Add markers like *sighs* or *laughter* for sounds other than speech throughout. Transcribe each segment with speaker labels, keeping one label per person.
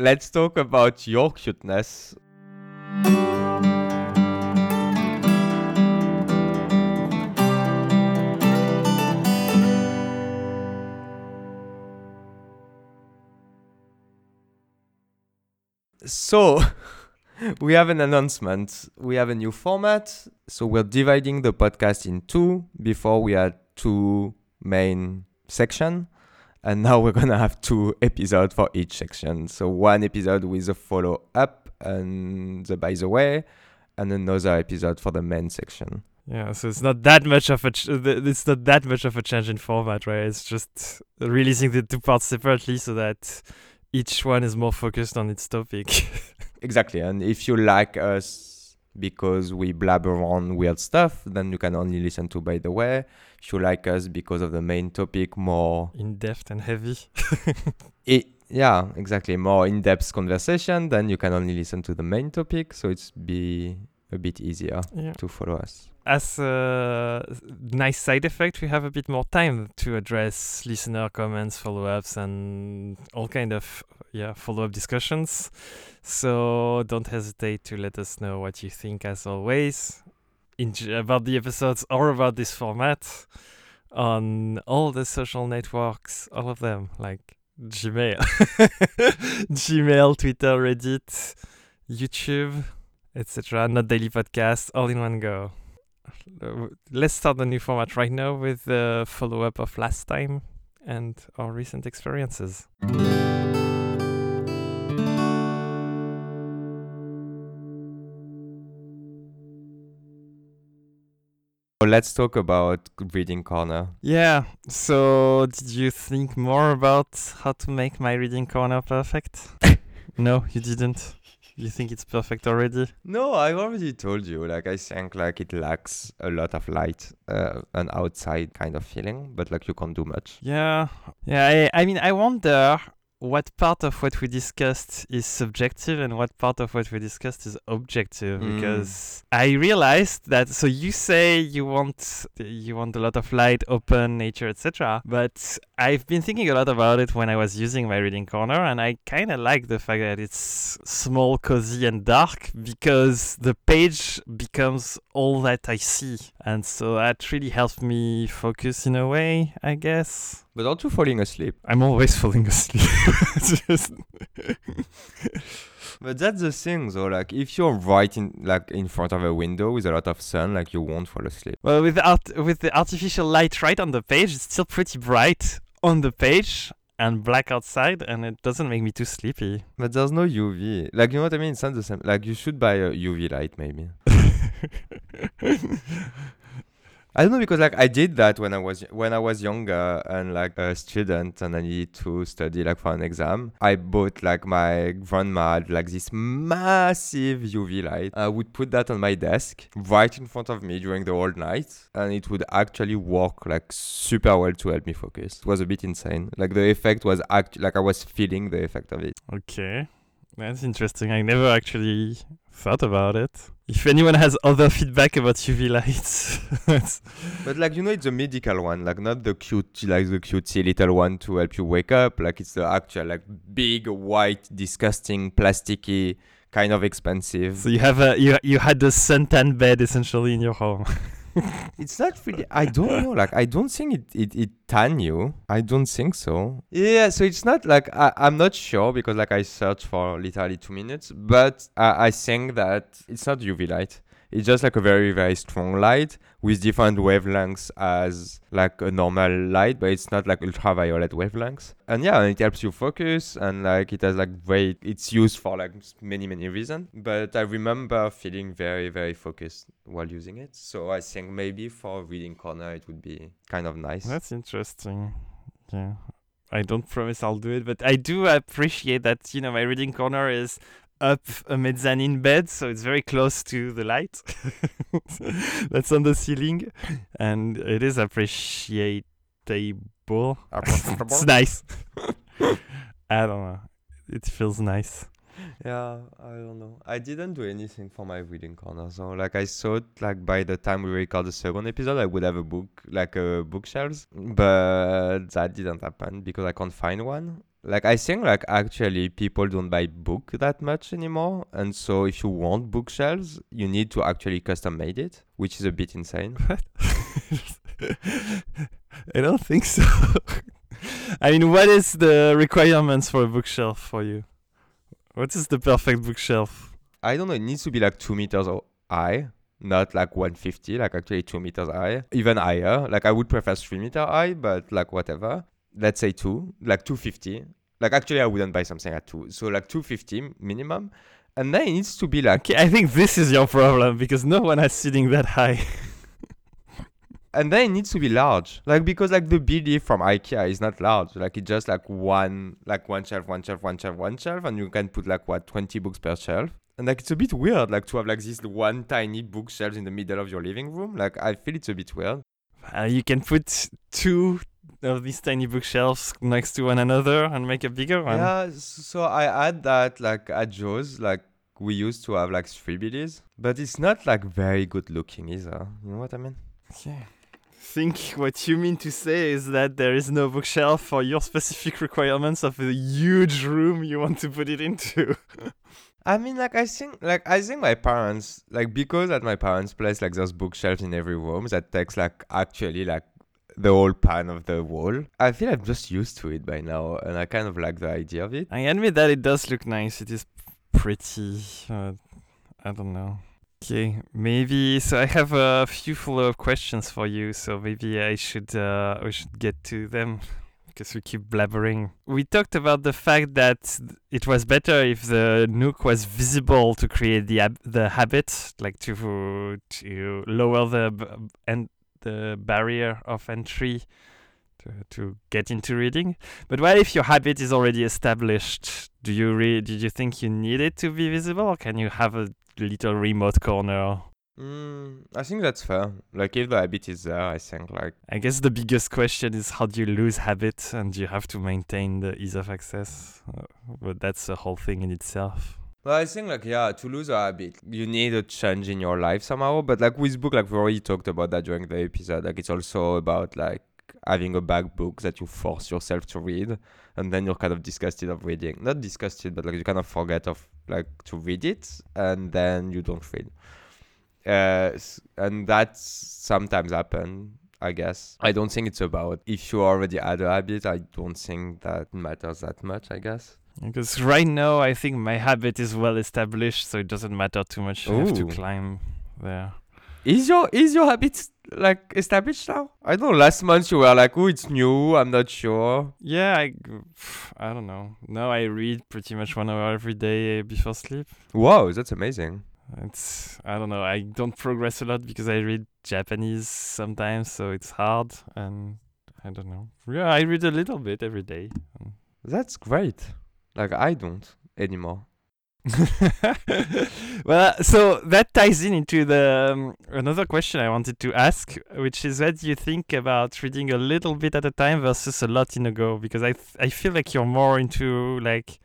Speaker 1: let's talk about your cuteness. So, *laughs* we have an announcement. We have a new format. So, we're dividing the podcast in two. Before, we had two main section and now we're gonna have two episodes for each section so one episode with a follow up and the by the way and another episode for the main section
Speaker 2: Yeah, so it's not that much of a ch- uh, th- it's not that much of a change in format, right? It's just releasing the two parts separately so that each one is more focused on its topic. *laughs*
Speaker 1: exactly and if you like us because we blabber on weird stuff then you can only listen to by the way if you like us because of the main topic more
Speaker 2: in depth and heavy. *laughs*
Speaker 1: it, yeah exactly more in-depth conversation then you can only listen to the main topic so it's be a bit easier
Speaker 2: Yeah.
Speaker 1: to follow us
Speaker 2: As a nice side effect, we have a bit more time to address listener comments, follow-ups, and all kind of yeah follow-up discussions. So don't hesitate to let us know what you think, as always, in about the episodes or about this format on all the social networks, all of them, like Gmail, *laughs* Gmail, Twitter, Reddit, YouTube, etc. Not daily podcast, all in one go uh, let's start the new format right now with the follow up of last time and our recent experiences.
Speaker 1: Oh, let's talk about reading corner
Speaker 2: Yeah, so did you think more about how to make my reading corner perfect? *laughs* no, you didn't. You think it's perfect already?
Speaker 1: No, I already told you. Like I think like it lacks a lot of light, uh, an outside kind of feeling, but like you can't do much.
Speaker 2: Yeah, yeah. I, I mean, I wonder what part of what we discussed is subjective and what part of what we discussed is objective
Speaker 1: Mm.
Speaker 2: because I realized that so you say you want you want a lot of light open nature etc but I've been thinking a lot about it when I was using my reading corner and I kind of like the fact that it's small cozy and dark because the page becomes all that I see and so that really helps me focus in a way I guess
Speaker 1: But aren't falling asleep?
Speaker 2: I'm always *laughs* falling asleep. *laughs* Just-
Speaker 1: But that's the thing, though. Like if you're right in like in front of a window with a lot of sun, like you won't fall asleep.
Speaker 2: well, with the art- with the artificial light right on the page, it's still pretty bright on the page and black outside, and it doesn't make me too sleepy.
Speaker 1: But there's no UV. Like you know what I mean? It's not the same. Like you should buy a UV light, maybe. *laughs* I don't know because like I did that when I was when I was younger and like a student and I needed to study like for an exam. I bought like my grandma like this massive UV light. I would put that on my desk right in front of me during the whole night and it would actually work like super well to help me focus. It was a bit insane. Like the effect was act like I was feeling the effect of it.
Speaker 2: okay, that's interesting. I never actually thought about it. If anyone has other feedback about UV lights, *laughs*
Speaker 1: But like you know, it's a medical one, like not the cute, like the cutesy little one to help you wake up. Like it's the actual, like big, white, disgusting, plasticky, kind of expensive.
Speaker 2: so you have a you you had the suntan bed essentially in your home. *laughs* *laughs*
Speaker 1: It's not really. I don't know. Like I don't think it it, it tan you. I don't think so. Yeah. So it's not like I, I'm not sure because like I searched for literally two minutes, but I, I think that it's not UV light. It's just like a very very strong light with different wavelengths as like a normal light, but it's not like ultraviolet wavelengths. And yeah, it helps you focus and like it has like very. It's used for like many many reasons. But I remember feeling very very focused while using it. So I think maybe for reading corner it would be kind of nice.
Speaker 2: That's interesting. Yeah. I don't promise I'll do it, but I do appreciate that, you know, my reading corner is up a mezzanine bed, so it's very close to the light *laughs* that's on the ceiling. And it is appreciable. it's nice. *laughs* I don't know. It feels nice.
Speaker 1: Yeah, I don't know. I didn't do anything for my reading corner. So like I thought like by the time we record the second episode I would have a book like a bookshelves. But that didn't happen because I can't find one. Like I think like actually people don't buy book that much anymore, and so if you want bookshelves, you need to actually custom made it, which is a bit insane.
Speaker 2: What? *laughs* I don't think so. *laughs* I mean, what is the requirements for a bookshelf for you? What is the perfect bookshelf?
Speaker 1: I don't know. It needs to be like two meters high, not like 150, like actually two meters high, even higher. Like I would prefer three meter high, but like whatever. Let's say two, like 250. Like actually, I wouldn't buy something at two. So like 250 minimum, and then it needs to be like,
Speaker 2: I think this is your problem because no one is sitting that high. *laughs*
Speaker 1: and then it needs to be large. Like because like the Billy from IKEA is not large. Like it's just like one, like one shelf, one shelf, one shelf, one shelf, and you can put like what 20 books per shelf. And like it's a bit weird, like to have like this one tiny bookshelf in the middle of your living room. Like I feel it's a bit weird.
Speaker 2: Uh, you can put two of these tiny bookshelves next to one another and make a bigger one.
Speaker 1: Yeah, so I had that like at Joe's, like we used to have like three Billys, but it's not like very good looking either. You know what I mean?
Speaker 2: Okay. think what you mean to say is that there is no bookshelf for your specific requirements of the huge room you want to put it into. *laughs*
Speaker 1: I mean, like I think, like I think my parents, like because at my parents' place, like there's bookshelves in every room that takes like actually like the whole pan of the wall. I feel I'm just used to it by now, and I kind of like the idea of it.
Speaker 2: I admit that it does look nice. It is pretty. Uh, I don't know. Okay, maybe. So I have a few follow-up questions for you. So maybe I should uh, we should get to them because we keep blabbering. We talked about the fact that it was better if the Nook was visible to create the ab- the habit, like to to lower the b- and the barrier of entry to, to get into reading. But what if your habit is already established? Do you re- did you think you need it to be visible, or can you have a little remote corner?
Speaker 1: Mm, I think that's fair. Like if the habit is there, I think like
Speaker 2: I guess the biggest question is how do you lose habit, and you have to maintain the ease of access. Uh, but that's a whole thing in itself.
Speaker 1: Well, I think like yeah, to lose a habit, you need a change in your life somehow. But like with book, like we already talked about that during the episode. Like it's also about like having a bad book that you force yourself to read, and then you're kind of disgusted of reading. Not disgusted, but like you kind of forget of like to read it, and then you don't read. Uh, and that sometimes happen. I guess I don't think it's about if you already had a habit. I don't think that matters that much. I guess.
Speaker 2: Because right now, I think my habit is well established, so it doesn't matter too much. I have to climb there.
Speaker 1: Is your is your habit like established now? I don't know. Last month you were like, "Oh, it's new. I'm not sure."
Speaker 2: Yeah, I, I don't know. Now I read pretty much one hour every day before sleep.
Speaker 1: Wow, that's amazing.
Speaker 2: It's I don't know. I don't progress a lot because I read Japanese sometimes, so it's hard. And I don't know. Yeah, I read a little bit every day.
Speaker 1: That's great. Like I don't anymore. *laughs*
Speaker 2: well, so that ties in into the um, another question I wanted to ask, which is what do you think about reading a little bit at a time versus a lot in a go? Because I th- I feel like you're more into like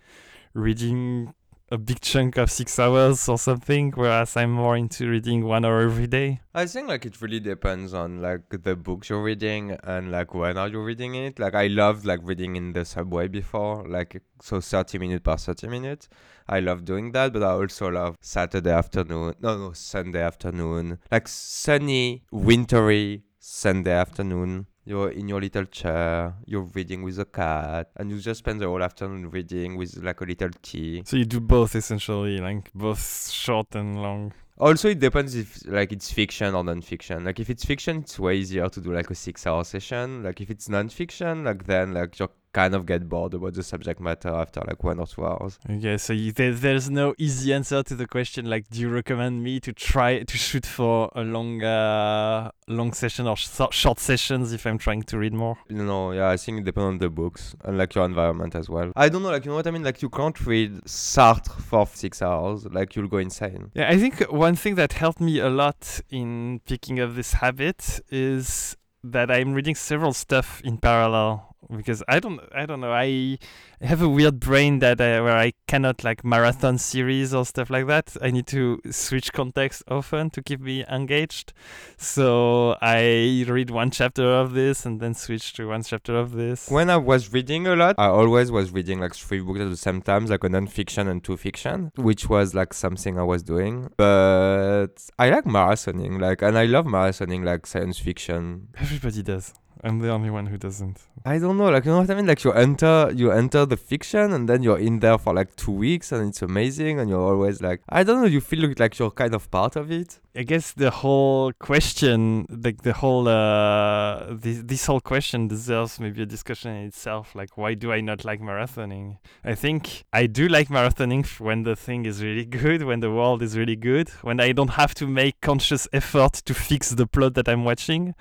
Speaker 2: reading a big chunk of six hours or something, whereas I'm more into reading one hour every day.
Speaker 1: I think like it really depends on like the books you're reading and like when are you reading it. Like I loved like reading in the subway before, like so 30 minutes per 30 minutes. I love doing that, but I also love Saturday afternoon. No, no, Sunday afternoon. Like sunny, wintry Sunday afternoon. You're in your little chair, you're reading with a cat, and you just spend the whole afternoon reading with like a little tea.
Speaker 2: So you do both essentially, like both short and long.
Speaker 1: Also, it depends if like it's fiction or non-fiction. Like if it's fiction, it's way easier to do like a six-hour session. Like if it's non-fiction, like then like you kind of get bored about the subject matter after like one or two hours.
Speaker 2: Okay, so you, there, there's no easy answer to the question. Like, do you recommend me to try to shoot for a long, uh, long session or sh- short sessions if I'm trying to read more?
Speaker 1: No, yeah, I think it depends on the books and like your environment as well. I don't know, like you know what I mean. Like you can't read Sartre for six hours. Like you'll go insane.
Speaker 2: Yeah, I think one thing that helped me a lot in picking up this habit is that I'm reading several stuff in parallel because I don't I don't know I have a weird brain that I, where I cannot like marathon series or stuff like that. I need to switch context often to keep me engaged. So I read one chapter of this and then switch to one chapter of this.
Speaker 1: When I was reading a lot, I always was reading like three books at the same time, like a non-fiction and two fiction, which was like something I was doing. But I like marathoning, like, and I love marathoning, like science fiction.
Speaker 2: Everybody does. I'm the only one who doesn't.
Speaker 1: I don't know, like you know what I mean? Like you enter you enter the fiction and then you're in there for like two weeks and it's amazing and you're always like I don't know, you feel like you're kind of part of it.
Speaker 2: I guess the whole question, like the whole uh, this this whole question deserves maybe a discussion in itself. Like, why do I not like marathoning? I think I do like marathoning when the thing is really good, when the world is really good, when I don't have to make conscious effort to fix the plot that I'm watching,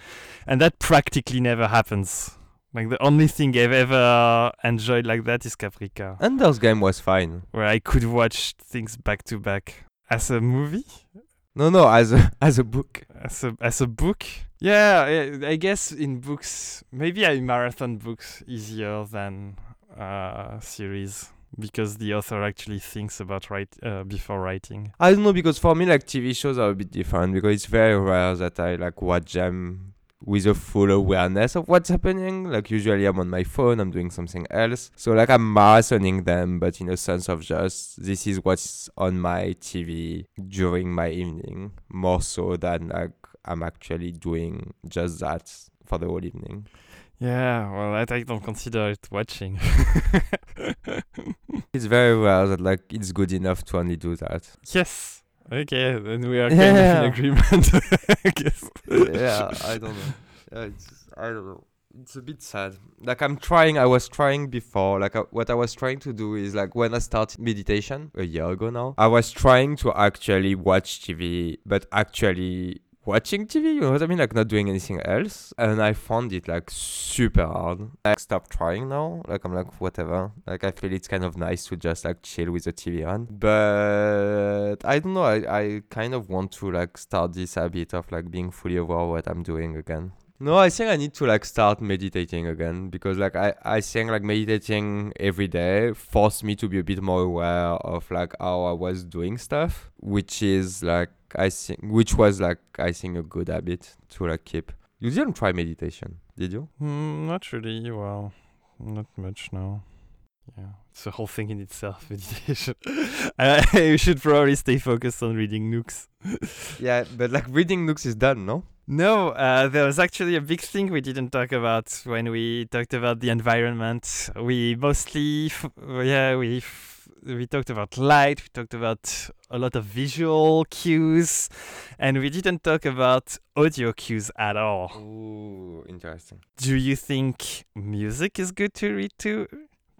Speaker 2: and that practically never happens. Like the only thing I've ever enjoyed like that is Caprica,
Speaker 1: Ender's Game was fine.
Speaker 2: where I could watch things back to back. As a movie,
Speaker 1: No, no, as a *laughs* as a book.
Speaker 2: as a as a book yeah I, I guess in books maybe i marathon books easier than uh series because the author actually thinks about write uh, before writing
Speaker 1: I don't know because for me like TV shows are a bit different because it's very rare that I like watch them with a full awareness of what's happening. Like usually I'm on my phone, I'm doing something else. So like I'm marathoning them, but in a sense of just this is what's on my TV during my evening, more so than like I'm actually doing just that for the whole evening.
Speaker 2: yeah well that i don't consider it watching *laughs*
Speaker 1: It's very rare that like it's good enough to only do that.
Speaker 2: yes okay then we are *laughs* kind of in agreement *laughs* i guess
Speaker 1: yeah, I don't know. Yeah, it's, I don't know. It's a bit sad. Like I'm trying. I was trying before. Like I, what I was trying to do is like when I started meditation a year ago now. I was trying to actually watch TV, but actually watching TV. You know what I mean? Like not doing anything else. And I found it like super hard. I stopped trying now. Like I'm like whatever. Like I feel it's kind of nice to just like chill with the TV on. But I don't know. I, I kind of want to like start this habit of like being fully aware of what I'm doing again. No, I think I need to like start meditating again because like I, I think like meditating every day forced me to be a bit more aware of like how I was doing stuff, which is like I think which was like I think a good habit to like keep. You didn't try meditation, did you?
Speaker 2: Hmm, not really well not much now yeah it's a whole thing in itself *laughs* meditation I, I should probably stay focused on reading nooks
Speaker 1: Yeah, but like reading nooks is done, no?
Speaker 2: No, uh, there was actually a big thing we didn't talk about when we talked about the environment. We mostly, f- yeah, we f- we talked about light, we talked about a lot of visual cues, and we didn't talk about audio cues at all.
Speaker 1: Ooh, interesting.
Speaker 2: Do you think music is good to read to?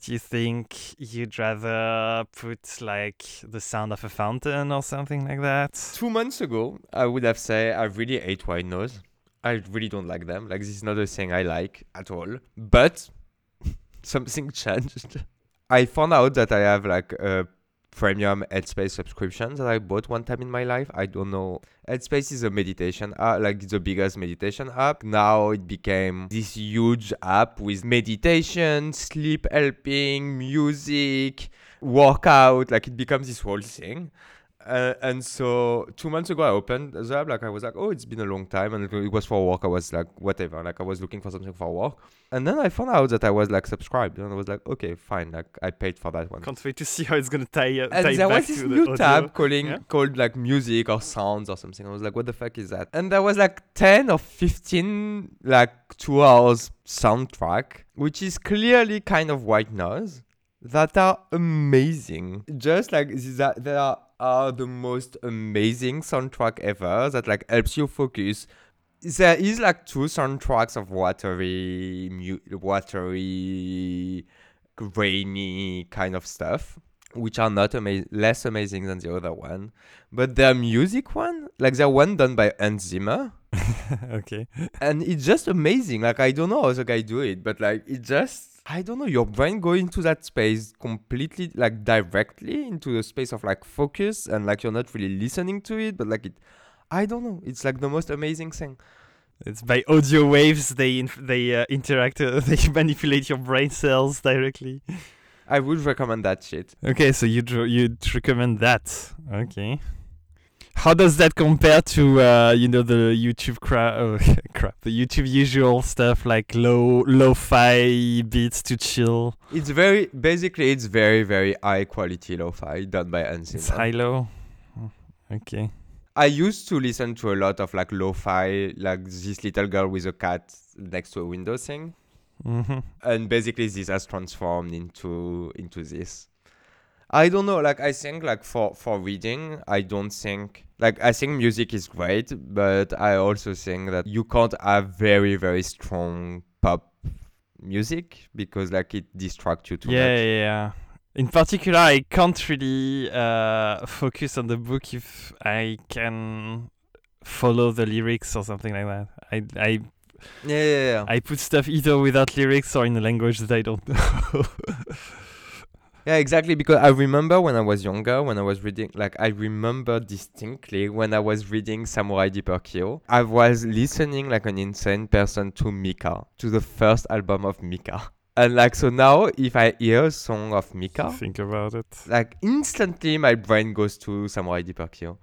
Speaker 2: Do you think you'd rather put like the sound of a fountain or something like that?
Speaker 1: Two months ago, I would have said I really hate white noise. I really don't like them. Like this is not a thing I like at all. But *laughs* something changed. I found out that I have like a premium Headspace subscription that I bought one time in my life. I don't know. Headspace is a meditation app, like the biggest meditation app. Now it became this huge app with meditation, sleep helping, music, workout. Like it becomes this whole thing. Uh, and so two months ago, I opened the app. Like I was like, oh, it's been a long time, and it was for work. I was like, whatever. Like I was looking for something for work, and then I found out that I was like subscribed, and I was like, okay, fine. Like I paid for that one.
Speaker 2: Can't wait to see how it's gonna tie, uh,
Speaker 1: And
Speaker 2: tie
Speaker 1: there
Speaker 2: back
Speaker 1: was this
Speaker 2: to the
Speaker 1: new
Speaker 2: audio.
Speaker 1: tab calling
Speaker 2: Yeah.
Speaker 1: called like music or sounds or something. I was like, what the fuck is that? And there was like ten or fifteen like two hours soundtrack, which is clearly kind of white noise that are amazing. Just like are, they are, are the most amazing soundtrack ever that like helps you focus. There is like two soundtracks of watery, mu- watery, rainy kind of stuff, which are not ama- less amazing than the other one. But the music one, like the one done by Hans Zimmer, *laughs*
Speaker 2: okay.
Speaker 1: and it's just amazing. Like I don't know how the guy do it, but like it just I don't know. Your brain go into that space completely, like directly into the space of like focus, and like you're not really listening to it, but like it. I don't know. It's like the most amazing thing.
Speaker 2: It's by audio waves. They inf- they uh, interact. Uh, *laughs* they manipulate your brain cells directly.
Speaker 1: I would recommend that shit.
Speaker 2: Okay, so you'd you'd recommend that. Okay. How does that compare to uh, you know the YouTube crap, *laughs* oh, crap, the YouTube usual stuff like low lo-fi beats to chill?
Speaker 1: It's very basically it's very very high quality lo-fi done by Unseen.
Speaker 2: It's high low. Okay.
Speaker 1: I used to listen to a lot of like lo-fi, like this little girl with a cat next to a window thing,
Speaker 2: Mm-hmm.
Speaker 1: and basically this has transformed into into this. I don't know, like I think like for for reading, I don't think like I think music is great, but I also think that you can't have very very strong pop music because like it distracts you too
Speaker 2: Yeah,
Speaker 1: much.
Speaker 2: yeah, yeah. In particular, I can't really uh, focus on the book if I can follow the lyrics or something like that. I I
Speaker 1: Yeah, yeah, yeah.
Speaker 2: I put stuff either without lyrics or in a language that I don't *laughs* know.
Speaker 1: Yeah, exactly. Because I remember when I was younger, when I was reading, like I remember distinctly when I was reading Samurai Deeper Kyo, I was listening like an insane person to Mika, to the first album of Mika. And like so now, if I hear a song of Mika,
Speaker 2: Think about it.
Speaker 1: like instantly my brain goes to Samurai Deeper Kyo.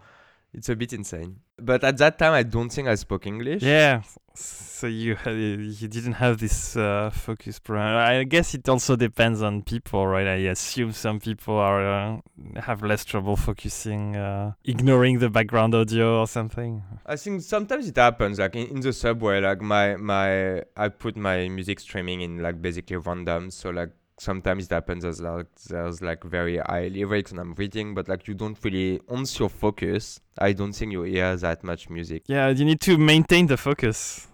Speaker 1: It's a bit insane. But at that time, I don't think I spoke English.
Speaker 2: Yeah. So you had, you didn't have this uh, focus program. I guess it also depends on people, right? I assume some people are uh, have less trouble focusing, uh, ignoring the background audio or something.
Speaker 1: I think sometimes it happens, like in, in the subway, like my my I put my music streaming in like basically random, so like sometimes it happens as like there's like very high lyrics and I'm reading, but like you don't really once your focus, I don't think you hear that much music.
Speaker 2: Yeah, you need to maintain the focus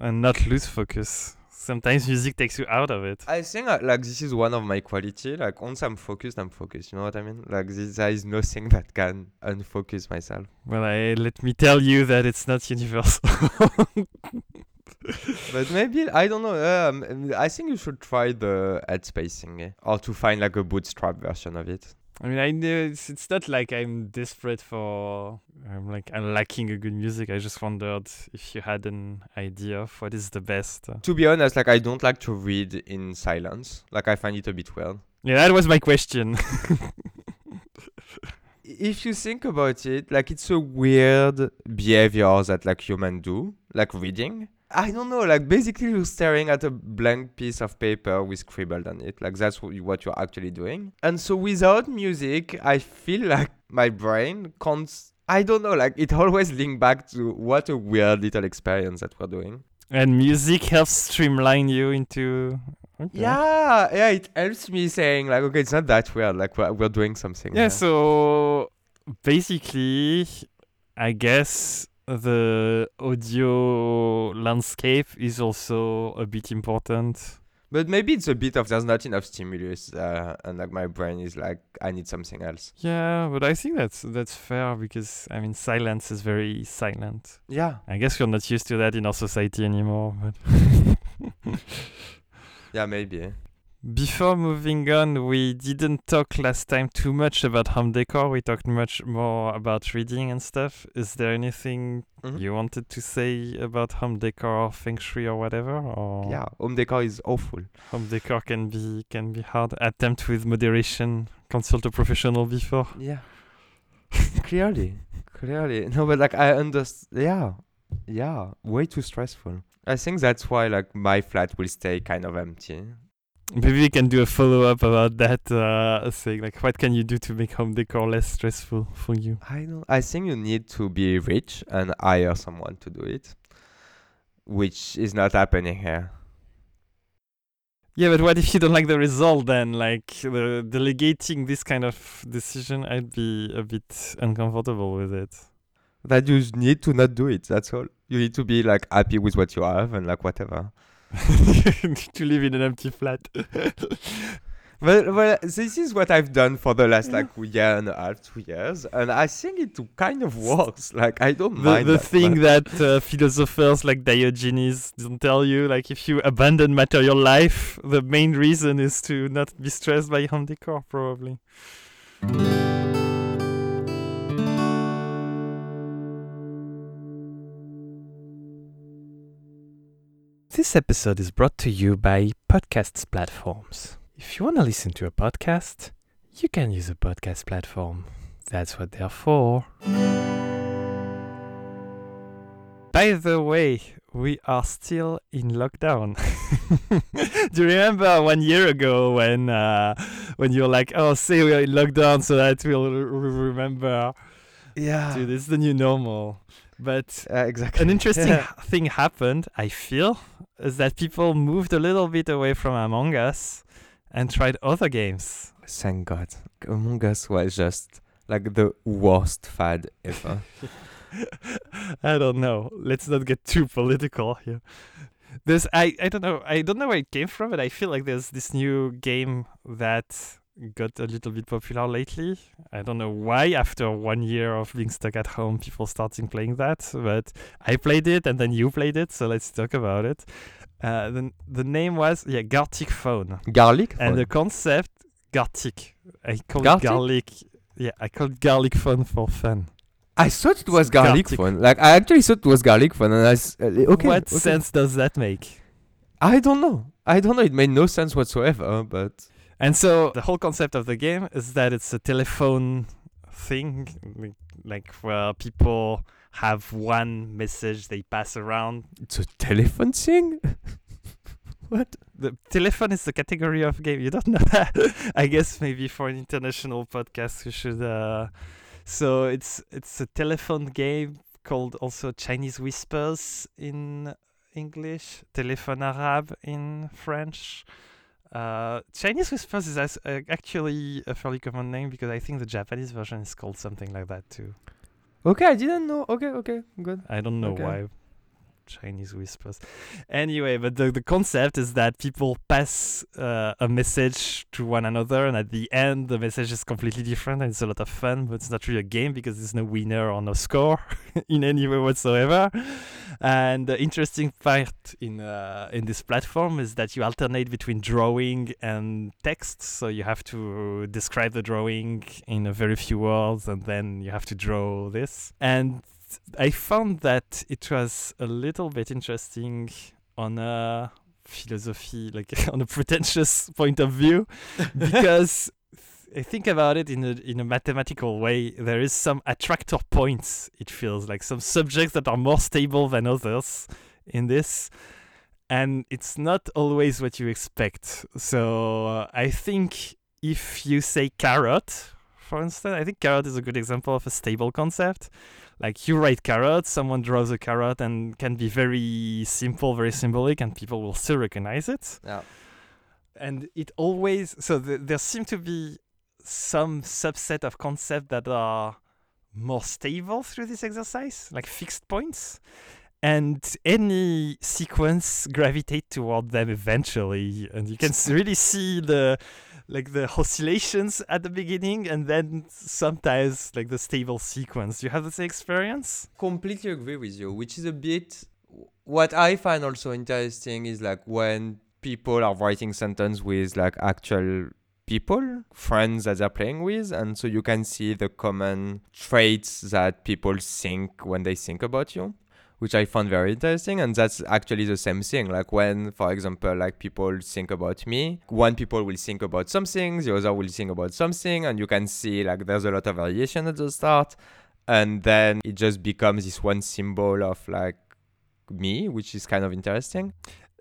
Speaker 2: and not lose focus. Sometimes music takes you out of it.
Speaker 1: I think uh, like this is one of my quality. Like once I'm focused, I'm focused. You know what I mean? Like this, there is nothing that can unfocus myself.
Speaker 2: Well, I, let me tell you that it's not universal. *laughs* *laughs*
Speaker 1: but maybe I don't know. Um, I think you should try the headspace thing, eh? or to find like a bootstrap version of it.
Speaker 2: I mean, I know it's, it's not like I'm desperate for. I'm like I'm lacking a good music. I just wondered if you had an idea of what is the best.
Speaker 1: To be honest, like I don't like to read in silence. Like I find it a bit weird.
Speaker 2: Yeah, that was my question. *laughs*
Speaker 1: If you think about it, like it's a weird behavior that like humans do, like reading. I don't know, like basically you're staring at a blank piece of paper with scribbled on it. Like that's what you- what you're actually doing. And so without music, I feel like my brain can't. I don't know, like it always link back to what a weird little experience that we're doing.
Speaker 2: and music helps streamline you into. Okay.
Speaker 1: Yeah, yeah, it helps me saying like, okay, it's not that weird. Like we're, we're doing something.
Speaker 2: Yeah,
Speaker 1: here.
Speaker 2: so basically, I guess the audio landscape is also a bit important.
Speaker 1: But maybe it's a bit of there's not enough stimulus, uh, and like my brain is like, I need something else.
Speaker 2: Yeah, but I think that's that's fair because I mean silence is very silent.
Speaker 1: Yeah,
Speaker 2: I guess we're not used to that in our society anymore, but *laughs*
Speaker 1: yeah, maybe.
Speaker 2: Before moving on, we didn't talk last time too much about home decor. We talked much more about reading and stuff. Is there anything
Speaker 1: Mhm.
Speaker 2: you wanted to say about home decor, or feng shui, or whatever? Or
Speaker 1: Yeah, home decor is awful.
Speaker 2: home decor can be can be hard. Attempt with moderation. Consult a professional before.
Speaker 1: Yeah, *laughs* clearly, clearly. No, but like I understand. Yeah, yeah, way too stressful. I think that's why like my flat will stay kind of empty.
Speaker 2: Maybe we can do a follow up about that. Uh, saying like, what can you do to make home decor less stressful for you?
Speaker 1: I don't. I think you need to be rich and hire someone to do it, which is not happening here.
Speaker 2: Yeah, but what if you don't like the result then? Like the delegating this kind of decision, I'd be a bit uncomfortable with it.
Speaker 1: That you need to not do it. That's all. You need to be like happy with what you have and like whatever. *laughs*
Speaker 2: to live in an empty flat. *laughs*
Speaker 1: Well, well, this is what I've done for the last like year and a half, two years, and I think it kind of works. Like I don't
Speaker 2: the
Speaker 1: mind
Speaker 2: the
Speaker 1: that
Speaker 2: thing
Speaker 1: much.
Speaker 2: that uh, philosophers like Diogenes don't tell you, like if you abandon material life, the main reason is to not be stressed by home decor, probably. This episode is brought to you by podcasts platforms. If you want to listen to a podcast, you can use a podcast platform. That's what they're for. By the way, we are still in lockdown. *laughs* Do you remember one year ago when uh, when you're like, "Oh, say we're in lockdown so that we'll r- remember
Speaker 1: Yeah.
Speaker 2: this is the new normal." But
Speaker 1: Uh, exactly.
Speaker 2: an interesting *laughs* thing happened, I feel, is that people moved a little bit away from Among Us and tried other games.
Speaker 1: Thank God. Among Us was just like the worst fad ever. *laughs*
Speaker 2: I don't know. Let's not get too political here. There's I, I don't know I don't know where it came from, but I feel like there's this new game that got a little bit popular lately. I don't know why after one year of being stuck at home people starting playing that, but I played it and then you played it, so let's talk about it. Uh, the, the name was yeah Gartic Phone.
Speaker 1: Garlic?
Speaker 2: And the concept Gartic. I call
Speaker 1: Gartic?
Speaker 2: it garlic yeah, I call it garlic phone for fun.
Speaker 1: I thought it was
Speaker 2: It's
Speaker 1: garlic phone. Like I actually thought it was garlic phone, and I s- uh, okay.
Speaker 2: what
Speaker 1: okay.
Speaker 2: sense does that make?
Speaker 1: I don't know. I don't know. It made no sense whatsoever. But
Speaker 2: And so the whole concept of the game is that it's a telephone thing, like- where people have one message they pass around.
Speaker 1: it's a telephone thing. *laughs* what?
Speaker 2: The telephone is the category of game. You don't know that? *laughs* I guess maybe for an international podcast we should. Uh, so it's it's a telephone game called also Chinese Whispers in English, Téléphone Arabe in French. Uh, Chinese Whispers is as, uh, actually a fairly common name because I think the Japanese version is called something like that too.
Speaker 1: Okay, I didn't know. Okay, okay, good.
Speaker 2: I don't know
Speaker 1: Okay.
Speaker 2: why Chinese whispers. Anyway, but the, the concept is that people pass uh, a message to one another, and at the end, the message is completely different, and it's a lot of fun, but it's not really a game because there's no winner or no score *laughs* in any way whatsoever. And the interesting part in uh, in this platform is that you alternate between drawing and text, so you have to describe the drawing in a very few words, and then you have to draw this. And I found that it was a little bit interesting on a philosophy, like *laughs* on a pretentious point of view, *laughs* because I think about it in a in a mathematical way. There is some attractor points. It feels like some subjects that are more stable than others in this, and it's not always what you expect. So uh, I think if you say carrot, for instance, I think carrot is a good example of a stable concept like you write carrot, someone draws a carrot and can be very simple, very symbolic, and people will still recognize it.
Speaker 1: Yeah.
Speaker 2: And it always so th- there seem to be some subset of concepts that are more stable through this exercise, like fixed points. And any sequence gravitate toward them eventually, and you can really see the like the oscillations at the beginning and then sometimes like the stable sequence. You have the same experience?
Speaker 1: completely agree with you, which is a bit what I find also interesting is like when people are writing sentence with like actual people, friends that they're playing with, and so you can see the common traits that people think when they think about you. Which I found very interesting, and that's actually the same thing. Like when, for example, like people think about me, one people will think about something, the other will think about something, and you can see like there's a lot of variation at the start and then it just becomes this one symbol of like me which is kind of interesting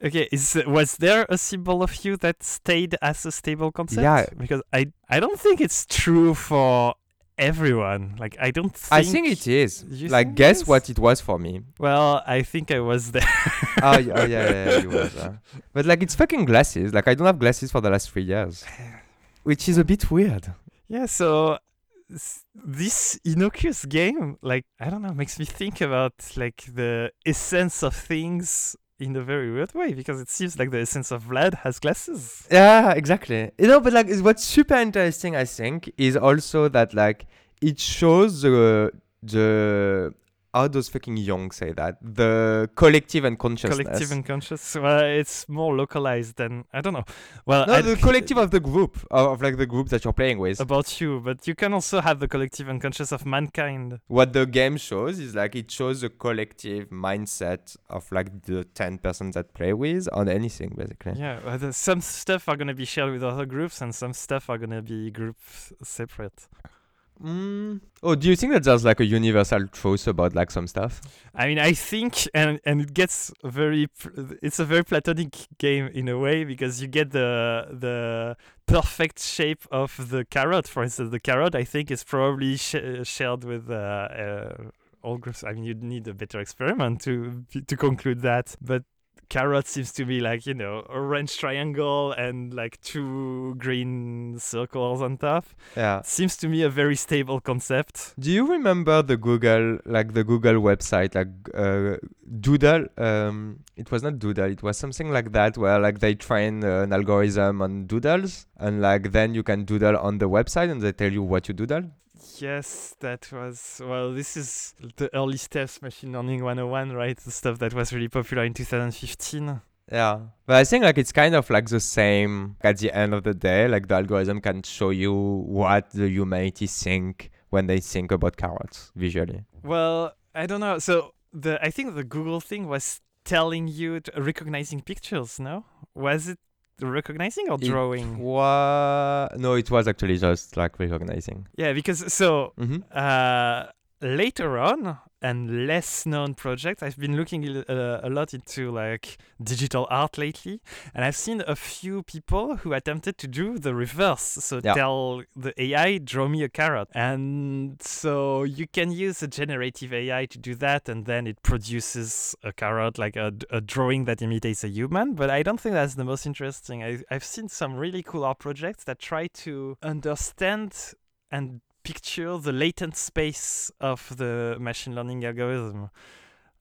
Speaker 2: Okay, is was there a symbol of you that stayed as a stable concept?
Speaker 1: Yeah.
Speaker 2: Because I I don't think it's true for everyone. Like I don't think
Speaker 1: i think it is like
Speaker 2: think
Speaker 1: guess
Speaker 2: is?
Speaker 1: what it was for me
Speaker 2: Well, I think I was there.
Speaker 1: oh, yeah, oh yeah yeah, yeah you was, *laughs* uh. but like it's fucking glasses like i don't have glasses for the last three years *sighs* which is a bit weird
Speaker 2: Yeah, so this innocuous game, like I don't know, makes me think about like the essence of things in a very weird way because it seems like the essence of Vlad has glasses.
Speaker 1: Yeah, exactly. You know, but like what's super interesting, I think, is also that like it shows the the how does fucking Jung say that? The collective unconsciousness.
Speaker 2: Collective unconscious. Well, it's more localized than I don't know. Well,
Speaker 1: no,
Speaker 2: I-
Speaker 1: the collective of the group of, of like the group that you're playing with.
Speaker 2: about you, but you can also have the collective unconscious of mankind.
Speaker 1: what the game shows is like it shows the collective mindset of like the 10 persons that play with on anything basically
Speaker 2: Yeah, uh, the- some stuff are gonna be shared with other groups, and some stuff are gonna be groups separate.
Speaker 1: Mm. oh do you think that there's like a universal truth about like some stuff
Speaker 2: I mean, I think, and and it gets very, it's a very platonic game in a way because you get the the perfect shape of the carrot. For instance, the carrot I think is probably sh- shared with uh, uh, all groups. I mean, you'd need a better experiment to to conclude that, but. Carrot seems to be like you know orange triangle and like two green circles on top.
Speaker 1: yeah
Speaker 2: Seems to me a very stable concept.
Speaker 1: do you remember the google like the google website like uh, doodle um it was not doodle it was something like that where like they train uh, an algorithm on doodles and like then you can doodle on the website and they tell you what you doodle
Speaker 2: Yes, that was well. This is the early steps, machine learning 101, right? The stuff that was really popular in 2015.
Speaker 1: Yeah. But I think like it's kind of like the same at the end of the day. Like the algorithm can show you what the humanity think when they think about carrots visually.
Speaker 2: Well, I don't know. So the I think the Google thing was telling you to, recognizing pictures. No, was it recognizing or
Speaker 1: It
Speaker 2: drawing?
Speaker 1: wa- no, it was actually just like recognizing.
Speaker 2: Yeah, because so
Speaker 1: Mm-hmm.
Speaker 2: uh, later on and less known projects i've been looking a, a- uh, a lot into like digital art lately and i've seen a few people who attempted to do the reverse. So
Speaker 1: Yeah.
Speaker 2: tell the ai draw me a carrot. And so you can use a generative ai to do that and then it produces a carrot like a, a drawing that imitates a human. But i don't think that's the most interesting. I, i've seen some really cool art projects that try to understand and picture the latent space of the machine learning algorithm.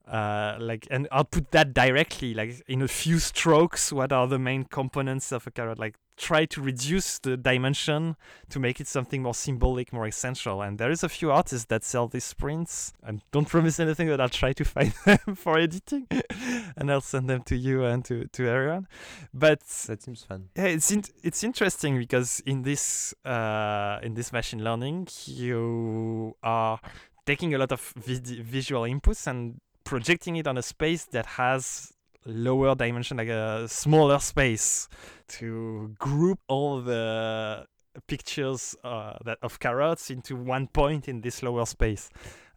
Speaker 2: Uh, like and output that directly, like in a few strokes. What are the main components of a carrot? Like try to reduce the dimension to make it something more symbolic, more essential. And there is a few artists that sell these prints. And don't *laughs* promise anything, but I'll try to find *laughs* them for editing, *laughs* and I'll send them to you and to to everyone. But
Speaker 1: That seems fun.
Speaker 2: yeah, it's in, it's interesting because in this uh, in this machine learning, you are taking a lot of vid- visual inputs and projecting it on a space that has lower dimension, like a smaller space, to group all the pictures uh, that of carrots into one point in this lower space.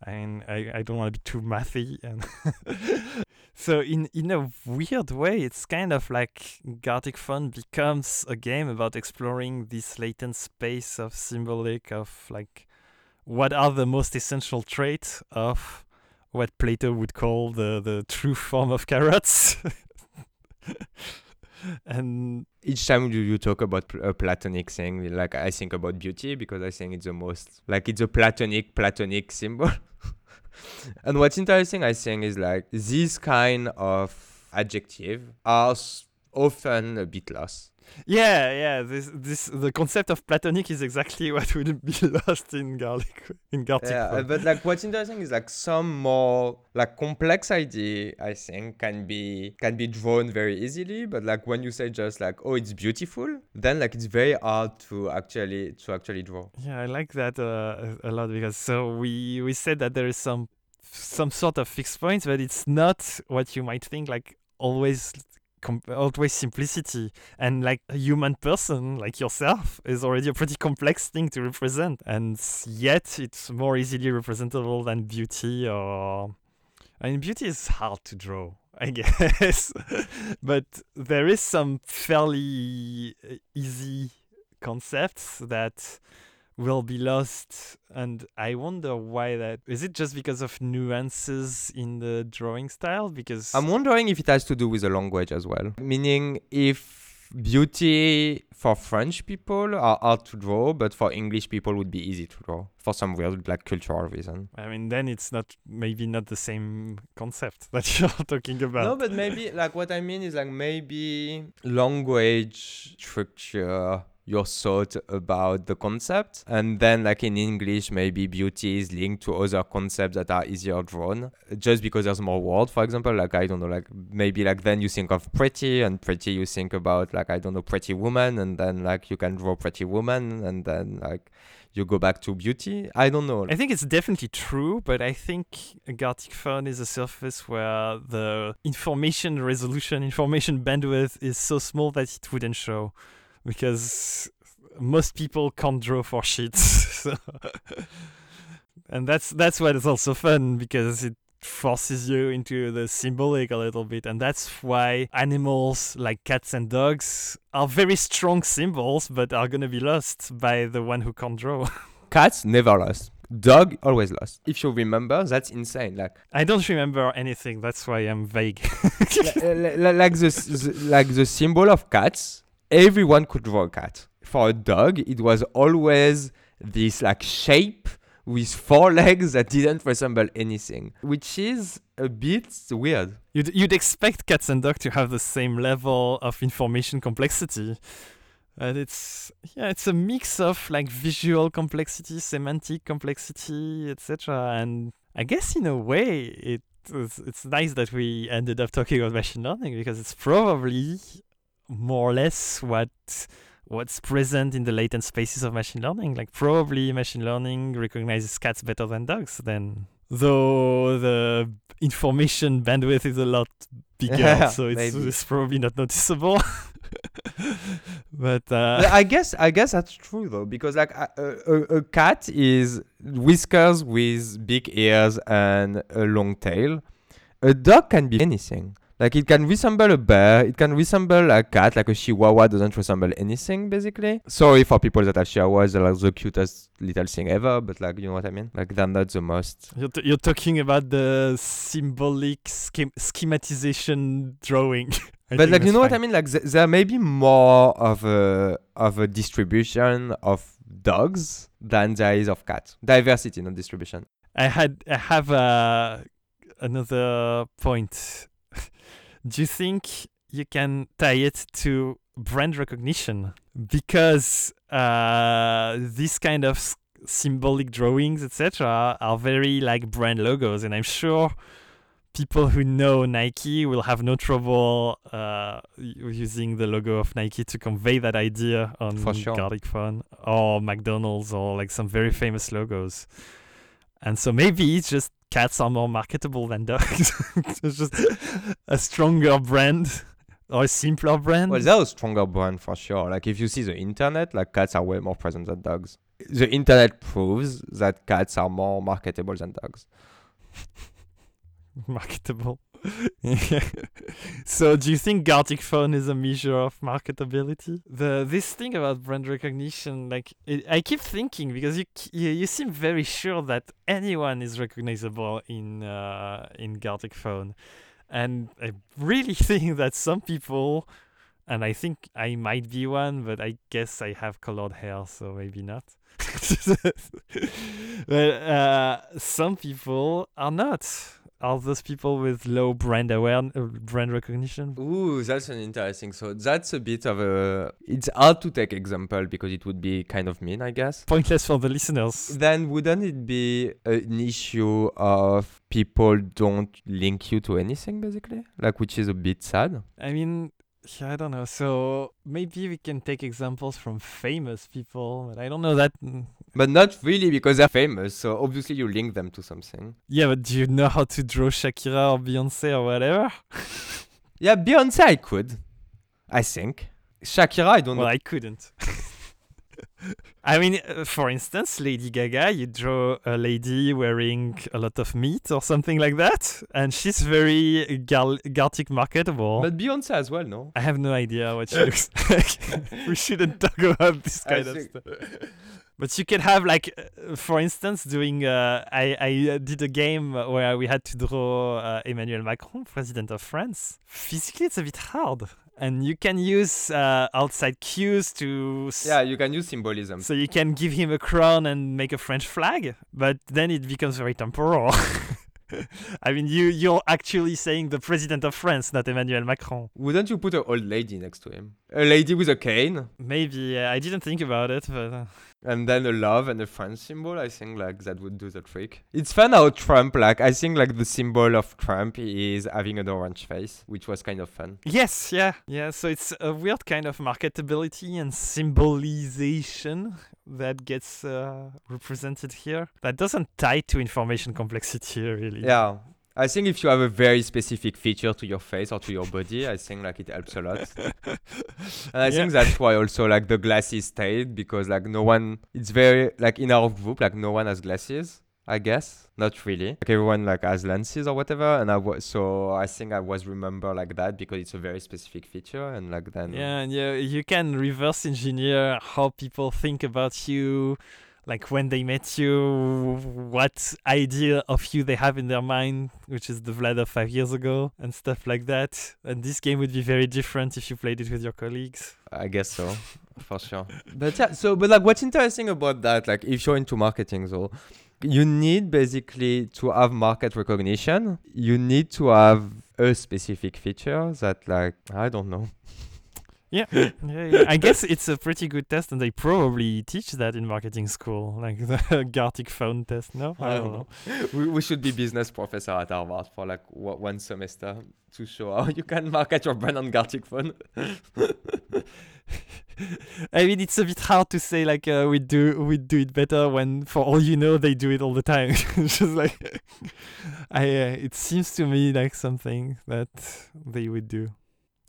Speaker 2: I mean, I, I don't want to be too mathy and *laughs* so in in a weird way it's kind of like Gartic Phone becomes a game about exploring this latent space of symbolic of like what are the most essential traits of what Plato would call the the true form of carrots *laughs* and
Speaker 1: Each time you, you talk about a platonic thing, like I think about beauty because I think it's the most like it's a platonic platonic symbol. *laughs* and what's interesting, I think, is like these kind of adjective are often a bit lost.
Speaker 2: Yeah yeah this this the concept of platonic is exactly what would be *laughs* lost in Garlic in Gartic
Speaker 1: Yeah, but like what's interesting is like some more like complex idea I think can be can be drawn very easily. But like when you say just like oh it's beautiful, then like it's very hard to actually to actually draw.
Speaker 2: Yeah, I like that uh, a a lot because so we we said that there is some some sort of fixed points, but it's not what you might think. Like always, com- always simplicity, and like a human person like yourself is already a pretty complex thing to represent, and yet it's more easily representable than beauty or. I mean, beauty is hard to draw. I *laughs* guess, but there is some fairly uh, easy concepts that will be lost and i wonder why that is it just because of nuances in the drawing style because
Speaker 1: I'm wondering if it has to do with the language as well. Meaning if beauty for French people are hard to draw, but for English people would be easy to draw for some weird like cultural reason.
Speaker 2: i mean then it's not maybe not the same concept *laughs* that you're talking about
Speaker 1: No, but maybe like what I mean is like maybe language structure your thought about the concept. And then, like in English, maybe beauty is linked to other concepts that are easier drawn just because there's more word, for example. Like, I don't know, like maybe like then you think of pretty, and pretty you think about like, I don't know, pretty woman, and then like you can draw pretty woman, and then like you go back to beauty. I don't know.
Speaker 2: I think it's definitely true, but I think Gartic Phone is a surface where the information resolution, information bandwidth is so small that it wouldn't show because most people can't draw for shit. *laughs* so and that's that's what is also fun because it forces you into the symbolic a little bit and that's why animals like cats and dogs are very strong symbols but are going to be lost by the one who can't draw *laughs*
Speaker 1: Cats never lost. Dog always lost. If you remember, that's insane. Like
Speaker 2: i don't remember anything that's why i'm vague
Speaker 1: li- li- li- like the, s- the like the symbol of cats everyone could draw a cat for a dog it was always this like shape with four *laughs* legs that didn't resemble anything which is a bit weird.
Speaker 2: You'd, you'd expect cats and dogs to have the same level of information complexity. And it's yeah it's a mix of like visual complexity semantic complexity etc and i guess in a way it was, it's nice that we ended up talking about machine learning because it's probably more or less what what's present in the latent spaces of machine learning like probably machine learning recognizes cats better than dogs then though the information bandwidth is a lot bigger
Speaker 1: Yeah,
Speaker 2: so it's, it's probably not noticeable *laughs* but uh,
Speaker 1: I guess I guess that's true though because like a, a, a cat is whiskers with big ears and a long tail. A dog can be anything. Like it can resemble a bear, it can resemble a cat, like a chihuahua doesn't resemble anything basically. Sorry for people that have chihuahuas, they're like the cutest little thing ever, but like you know what I mean? Like they're not the most
Speaker 2: You're, t- you're talking about the symbolic schem- schematization drawing. *laughs*
Speaker 1: But like you know what I mean? Like th- there may be more of a of a distribution of dogs than there is of cats. Diversity, not distribution.
Speaker 2: I had I have uh, another point. *laughs* Do you think you can tie it to brand recognition? Because uh, this kind of s- symbolic drawings, etc., are very like brand logos, and I'm sure people who know Nike will have no trouble uh, using the logo of Nike to convey that idea on
Speaker 1: For sure.
Speaker 2: Gartic Phone or McDonald's or like some very famous logos. And so maybe it's just cats are more marketable than dogs. *laughs* it's just a stronger brand *laughs* or a simpler brand.
Speaker 1: Well, they're a stronger brand for sure. Like if you see the internet, like cats are way more present than dogs. The internet proves that cats are more marketable than dogs. *laughs*
Speaker 2: marketable. *laughs* so do you think Gartic phone is a measure of marketability? The this thing about brand recognition, like it, I keep thinking because you, you you seem very sure that anyone is recognizable in uh, in Gartic phone, and I really *laughs* think that some people, and I think I might be one, but I guess I have colored hair, so maybe not. *laughs* but uh, some people are not are those people with low brand awareness, uh, brand recognition?
Speaker 1: Ooh, that's an interesting. So that's a bit of a. It's hard to take example because it would be kind of mean, I guess.
Speaker 2: Pointless for the listeners.
Speaker 1: Then wouldn't it be an issue of people don't link you to anything basically, like which is a bit sad.
Speaker 2: I mean, yeah, I don't know. So maybe we can take examples from famous people, but I don't know that.
Speaker 1: But not really because they're famous. So obviously you link them to something.
Speaker 2: Yeah, but do you know how to draw Shakira or Beyonce or whatever?
Speaker 1: Yeah, Beyonce I could, I think. Shakira I don't
Speaker 2: Well,
Speaker 1: know.
Speaker 2: I couldn't. *laughs* I mean, uh, for instance, Lady Gaga, you draw a lady wearing a lot of meat or something like that, and she's very gal- Gartic marketable.
Speaker 1: But Beyonce as well, no?
Speaker 2: I have no idea what she looks *laughs* like. *laughs* we shouldn't talk about this
Speaker 1: I
Speaker 2: kind of
Speaker 1: think-
Speaker 2: stuff. But you can have like, uh, for instance, doing. Uh, I I uh, did a game where we had to draw uh, Emmanuel Macron, president of France. Physically, it's a bit hard, and you can use uh, outside cues to. s-
Speaker 1: Yeah, you can use symbolism.
Speaker 2: So you can give him a crown and make a French flag, but then it becomes very temporal. *laughs* I mean, you you're actually saying the president of France, not Emmanuel Macron.
Speaker 1: Wouldn't you put an old lady next to him? a lady with a cane.
Speaker 2: Maybe yeah, I didn't think about it, but uh,
Speaker 1: and then a love and a friend symbol i think like that would do the trick it's fun how trump like i think like the symbol of trump is having an orange face which was kind of fun
Speaker 2: yes, yeah, yeah. So it's a weird kind of marketability and symbolization that gets uh, represented here. That doesn't tie to information complexity really.
Speaker 1: yeah i think if you have a very specific feature to your face or to your body i think like it helps a lot. *laughs* And i
Speaker 2: Yeah.
Speaker 1: think that's why also like the glasses stayed because like no one it's very like in our group like no one has glasses i guess. Not really. Like everyone like has lenses or whatever. And i was so i think i was remember like that because it's a very specific feature. And like then
Speaker 2: Yeah, and yeah, you can reverse engineer how people think about you, like when they met you, what idea of you they have in their mind, which is the Vlad of five years ago, and stuff like that. And this game would be very different if you played it with your colleagues.
Speaker 1: I guess so, for sure. But yeah, so but like what's interesting about that, like if you're into marketing though, you need basically to have market recognition. You need to have a specific feature that like I don't know.
Speaker 2: Yeah, *laughs* yeah, yeah. I guess it's a pretty good test, and they probably teach that in marketing school, *laughs* like the Gartic phone test. No, I don't know. *laughs*
Speaker 1: we, we should be business professor at Harvard for like wa- one semester to show how you can market your brand on Gartic phone.
Speaker 2: I mean, it's a bit hard to say like uh, we do we do it better when, for all you know, they do it all the time. Just like I, uh, it seems to me like something that they would do.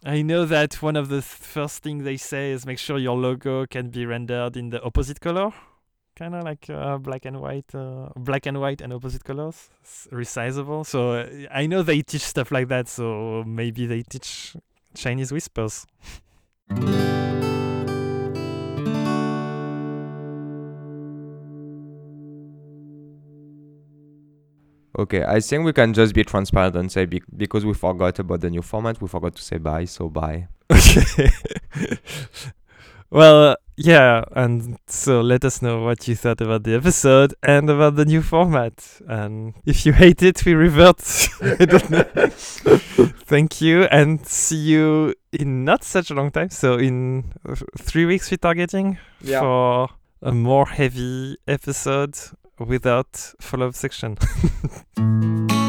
Speaker 2: I know that one of the th- first things they say is make sure your logo can be rendered in the opposite color, kind of like uh, black and white, uh, black and white and opposite colors, s- resizable. So uh, I know they teach stuff like that. So maybe they teach Chinese whispers. *laughs*
Speaker 1: Okay, I think we can just be transparent and say be- because we forgot about the new format, we forgot to say bye. So bye. *laughs*
Speaker 2: Okay. well, uh, yeah, and so let us know what you thought about the episode and about the new format. And if you hate it, we revert. *laughs* I don't know. *laughs* Thank you, and see you in not such a long time. So in uh, three weeks, we're targeting
Speaker 1: Yeah.
Speaker 2: for a more heavy episode without follow-up section. *laughs*